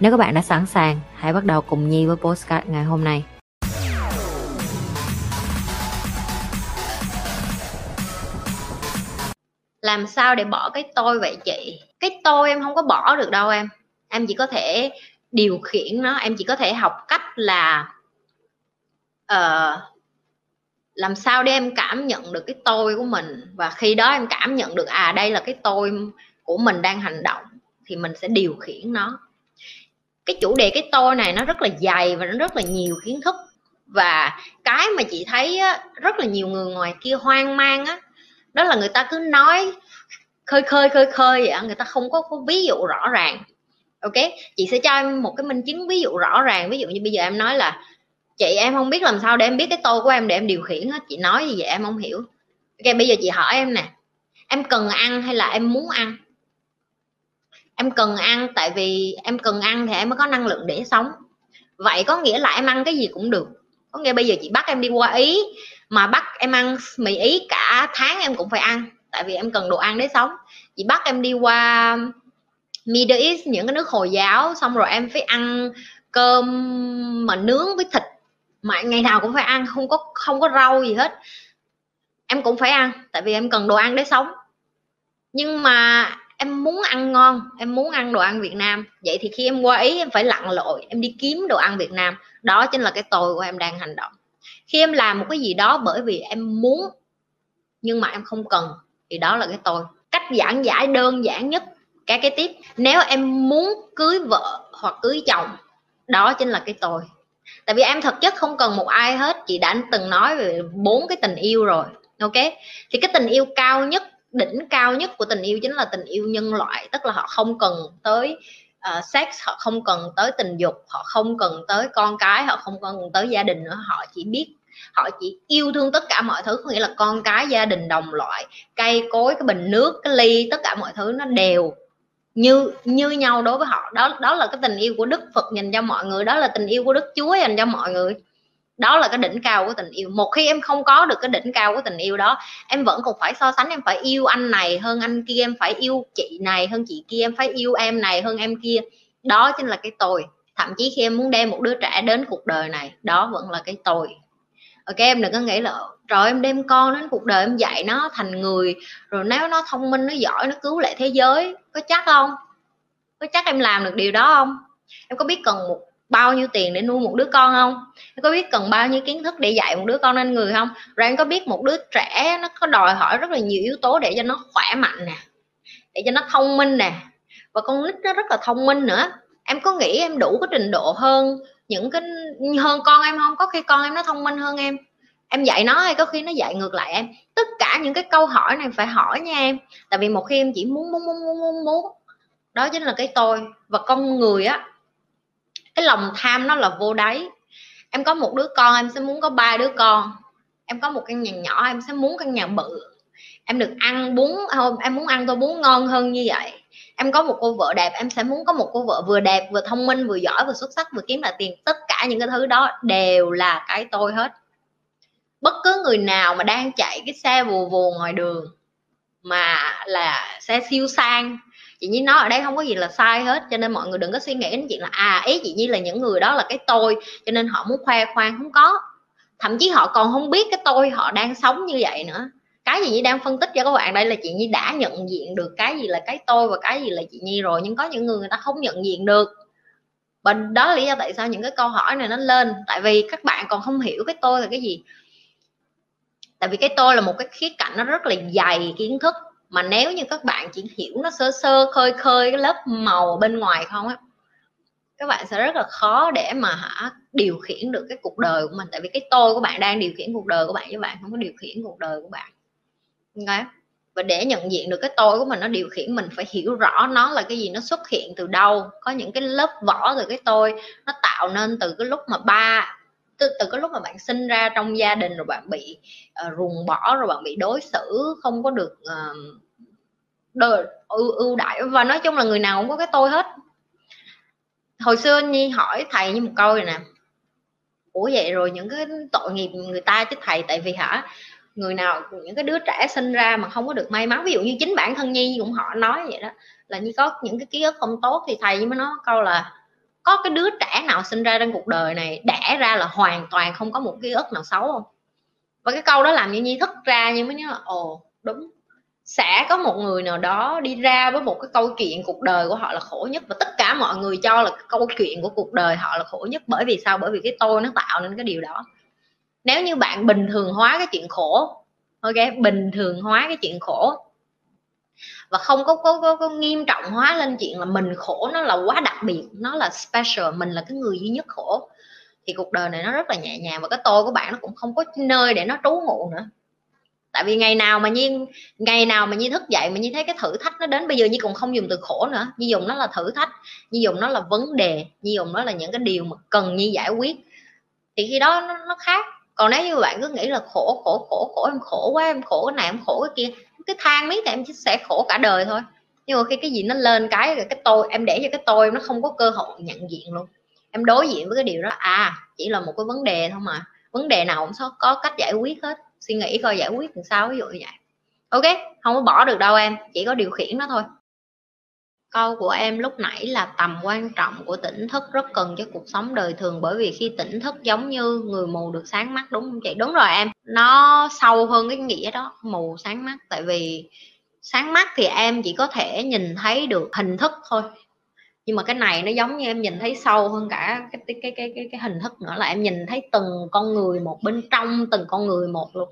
Nếu các bạn đã sẵn sàng, hãy bắt đầu cùng Nhi với postcard ngày hôm nay. làm sao để bỏ cái tôi vậy chị? Cái tôi em không có bỏ được đâu em. Em chỉ có thể điều khiển nó em chỉ có thể học cách là uh, làm sao để em cảm nhận được cái tôi của mình. Và khi đó em cảm nhận được à đây là cái tôi của mình đang hành động thì mình sẽ điều khiển nó cái chủ đề cái tôi này nó rất là dày và nó rất là nhiều kiến thức. Và cái mà chị thấy á, rất là nhiều người ngoài kia hoang mang á đó là người ta cứ nói khơi khơi khơi khơi vậy người ta không có, có ví dụ rõ ràng. Ok chị sẽ cho em một cái minh chứng ví dụ rõ ràng. Ví dụ như bây giờ em nói là chị em không biết làm sao để em biết cái tôi của em để em điều khiển hết. Chị nói gì vậy em không hiểu. Ok bây giờ chị hỏi em nè em cần ăn hay là em muốn ăn? Em cần ăn, tại vì em cần ăn thì em mới có năng lượng để sống. Vậy có nghĩa là em ăn cái gì cũng được. Có nghĩa bây giờ chị bắt em đi qua ý, mà bắt em ăn mì ý cả tháng em cũng phải ăn, tại vì em cần đồ ăn để sống. Chị bắt em đi qua Middle East, những cái nước hồi giáo, xong rồi em phải ăn cơm mà nướng với thịt. Mà ngày nào cũng phải ăn, không có không có rau gì hết. Em cũng phải ăn, tại vì em cần đồ ăn để sống. Nhưng mà em muốn ăn ngon, em muốn ăn đồ ăn Việt Nam. Vậy thì khi em qua ý, em phải lặn lội, em đi kiếm đồ ăn Việt Nam. Đó chính là cái tôi của em đang hành động. Khi em làm một cái gì đó bởi vì em muốn, nhưng mà em không cần, thì đó là cái tôi. Cách giảng giải đơn giản nhất cái cái tiếp nếu em muốn cưới vợ hoặc cưới chồng, đó chính là cái tôi. Tại vì em thực chất không cần một ai hết, chị đã từng nói về bốn cái tình yêu rồi, ok? Thì cái tình yêu cao nhất đỉnh cao nhất của tình yêu chính là tình yêu nhân loại. Tức là họ không cần tới uh, sex họ không cần tới tình dục họ không cần tới con cái họ không cần tới gia đình nữa. Họ chỉ biết họ chỉ yêu thương tất cả mọi thứ có nghĩa là con cái gia đình đồng loại cây cối cái bình nước cái ly tất cả mọi thứ nó đều như như nhau đối với họ. Đó đó là cái tình yêu của đức phật dành cho mọi người đó là tình yêu của đức chúa dành cho mọi người đó là cái đỉnh cao của tình yêu. Một khi em không có được cái đỉnh cao của tình yêu đó, em vẫn còn phải so sánh, em phải yêu anh này hơn anh kia, em phải yêu chị này hơn chị kia, em phải yêu em này hơn em kia. Đó chính là cái tôi. Thậm chí khi em muốn đem một đứa trẻ đến cuộc đời này, đó vẫn là cái tôi. Ok, em đừng có nghĩ là rồi em đem con đến cuộc đời em dạy nó thành người, rồi nếu nó thông minh, nó giỏi, nó cứu lại thế giới. Có chắc không? Có chắc em làm được điều đó không? Em có biết cần một bao nhiêu tiền để nuôi một đứa con không? Em có biết cần bao nhiêu kiến thức để dạy một đứa con nên người không? Rồi em có biết một đứa trẻ nó có đòi hỏi rất là nhiều yếu tố để cho nó khỏe mạnh nè, để cho nó thông minh nè. Và con nít nó rất là thông minh nữa. Em có nghĩ em đủ cái trình độ hơn những cái, hơn con em không? Có khi con em nó thông minh hơn em. Em dạy nó hay có khi nó dạy ngược lại em. Tất cả những cái câu hỏi này phải hỏi nha em. Tại vì một khi em chỉ muốn muốn muốn muốn muốn muốn đó chính là cái tôi. Và con người á cái lòng tham nó là vô đáy. Em có một đứa con, em sẽ muốn có ba đứa con. Em có một căn nhà nhỏ, em sẽ muốn căn nhà bự. Em được ăn bún không em muốn ăn tô bún ngon hơn như vậy. Em có một cô vợ đẹp, em sẽ muốn có một cô vợ vừa đẹp, vừa thông minh, vừa giỏi, vừa xuất sắc, vừa kiếm lại tiền. Tất cả những cái thứ đó đều là cái tôi hết. Bất cứ người nào mà đang chạy cái xe vù vù ngoài đường mà là xe siêu sang chị nhi nói ở đây không có gì là sai hết, cho nên mọi người đừng có suy nghĩ đến chuyện là à ý chị nhi là những người đó là cái tôi, cho nên họ muốn khoe khoang không có. Thậm chí họ còn không biết cái tôi họ đang sống như vậy nữa. Cái gì nhi đang phân tích cho các bạn, đây là chị nhi đã nhận diện được cái gì là cái tôi và cái gì là chị nhi rồi, nhưng có những người người ta không nhận diện được. Và đó là lý do tại sao những cái câu hỏi này nó lên, tại vì các bạn còn không hiểu cái tôi là cái gì. Tại vì cái tôi là một cái khía cạnh nó rất là dày kiến thức mà nếu như các bạn chỉ hiểu nó sơ sơ khơi khơi cái lớp màu bên ngoài không á các bạn sẽ rất là khó để mà hả điều khiển được cái cuộc đời của mình. Tại vì cái tôi của bạn đang điều khiển cuộc đời của bạn chứ bạn không có điều khiển cuộc đời của bạn. Okay. và để nhận diện được cái tôi của mình nó điều khiển mình phải hiểu rõ nó là cái gì nó xuất hiện từ đâu. Có những cái lớp vỏ từ cái tôi nó tạo nên từ cái lúc mà ba từ, từ cái lúc mà bạn sinh ra trong gia đình rồi bạn bị uh, ruồng bỏ rồi bạn bị đối xử không có được ờ, uh, đời ưu, ưu đại và nói chung là người nào cũng có cái tôi hết. Hồi xưa nhi hỏi thầy như một câu này nè ủa vậy rồi những cái tội nghiệp người ta chứ thầy? Tại vì hả người nào những cái đứa trẻ sinh ra mà không có được may mắn. Ví dụ như chính bản thân nhi cũng họ nói vậy đó là như có những cái ký ức không tốt thì thầy mới nói câu là có cái đứa trẻ nào sinh ra trong cuộc đời này đẻ ra là hoàn toàn không có một ký ức nào xấu không? Và cái câu đó làm như nhi thức ra nhưng mới nhớ là ồ, đúng. Sẽ có một người nào đó đi ra với một cái câu chuyện cuộc đời của họ là khổ nhất và tất cả mọi người cho là câu chuyện của cuộc đời họ là khổ nhất bởi vì sao? Bởi vì cái tôi nó tạo nên cái điều đó. Nếu như bạn bình thường hóa cái chuyện khổ, ok, bình thường hóa cái chuyện khổ và không có, có, có, có nghiêm trọng hóa lên chuyện là mình khổ nó là quá đặc biệt nó là special mình là cái người duy nhất khổ. Thì cuộc đời này nó rất là nhẹ nhàng và cái tôi của bạn nó cũng không có nơi để nó trú ngụ nữa. Tại vì ngày nào mà nhiên ngày nào mà như thức dậy mà như thấy cái thử thách nó đến bây giờ như cũng không dùng từ khổ nữa. Như dùng nó là thử thách như dùng nó là vấn đề như dùng nó là những cái điều mà cần như giải quyết. Thì khi đó nó, nó khác. Còn nếu như bạn cứ nghĩ là khổ khổ khổ khổ em khổ quá em khổ cái này em khổ cái kia cái than miết thì em sẽ khổ cả đời thôi. Nhưng mà khi cái gì nó lên cái cái tôi, em để cho cái tôi nó không có cơ hội nhận diện luôn. Em đối diện với cái điều đó à chỉ là một cái vấn đề thôi mà. Vấn đề nào cũng có cách giải quyết hết. Suy nghĩ coi giải quyết làm sao, ví dụ như vậy. Ok, không có bỏ được đâu em, chỉ có điều khiển nó thôi câu của em lúc nãy là tầm quan trọng của tỉnh thức rất cần cho cuộc sống đời thường bởi vì khi tỉnh thức giống như người mù được sáng mắt đúng không chị? Đúng rồi em. Nó sâu hơn cái nghĩa đó mù sáng mắt. Tại vì sáng mắt thì em chỉ có thể nhìn thấy được hình thức thôi. Nhưng mà cái này nó giống như em nhìn thấy sâu hơn cả cái cái cái cái cái, cái hình thức nữa là em nhìn thấy từng con người một bên trong từng con người một luôn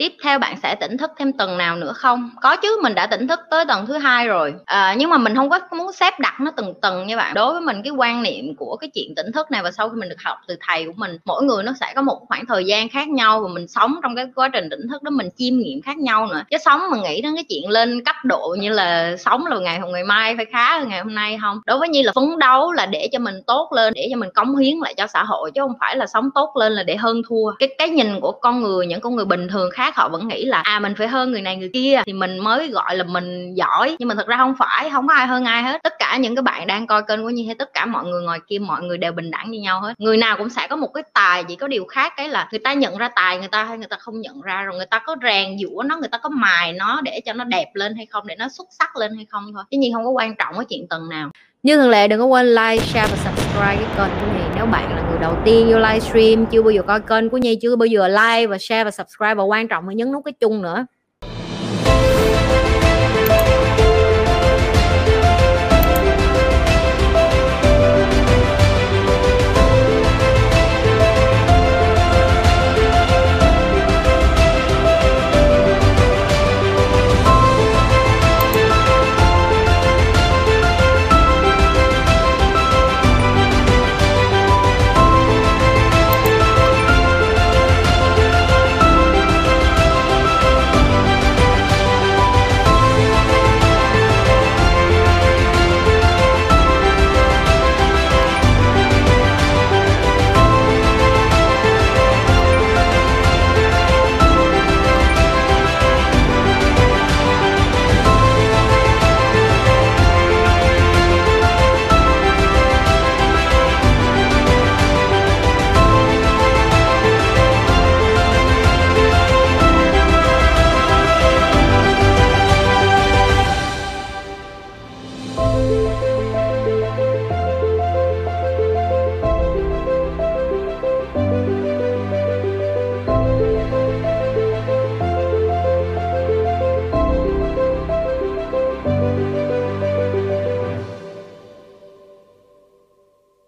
tiếp theo bạn sẽ tỉnh thức thêm tầng nào nữa không? Có chứ mình đã tỉnh thức tới tầng thứ hai rồi. À, nhưng mà mình không có muốn xếp đặt nó từng tầng như bạn. Đối với mình cái quan niệm của cái chuyện tỉnh thức này và sau khi mình được học từ thầy của mình mỗi người nó sẽ có một khoảng thời gian khác nhau và mình sống trong cái quá trình tỉnh thức đó mình chiêm nghiệm khác nhau nữa. Chứ sống mà nghĩ đến cái chuyện lên cấp độ như là sống là ngày hôm ngày mai phải khá hơn ngày hôm nay không? Đối với như là phấn đấu là để cho mình tốt lên để cho mình cống hiến lại cho xã hội chứ không phải là sống tốt lên là để hơn thua. Cái cái nhìn của con người những con người bình thường khác khác họ vẫn nghĩ là à mình phải hơn người này người kia thì mình mới gọi là mình giỏi. Nhưng mà thật ra không phải không có ai hơn ai hết. Tất cả những cái bạn đang coi kênh của như hay tất cả mọi người ngoài kia mọi người đều bình đẳng như nhau hết. Người nào cũng sẽ có một cái tài chỉ có điều khác cái là người ta nhận ra tài người ta hay người ta không nhận ra. Rồi người ta có rèn giũa nó người ta có mài nó để cho nó đẹp lên hay không để nó xuất sắc lên hay không thôi. Chứ nhiên không có quan trọng cái chuyện tầng nào. Như thường lệ đừng có quên like, share và subscribe cái kênh của Nhi. Nếu bạn là người đầu tiên vô livestream, Chưa bao giờ coi kênh của Nhi, Chưa bao giờ like và share và subscribe, Và quan trọng là nhấn nút cái chung nữa.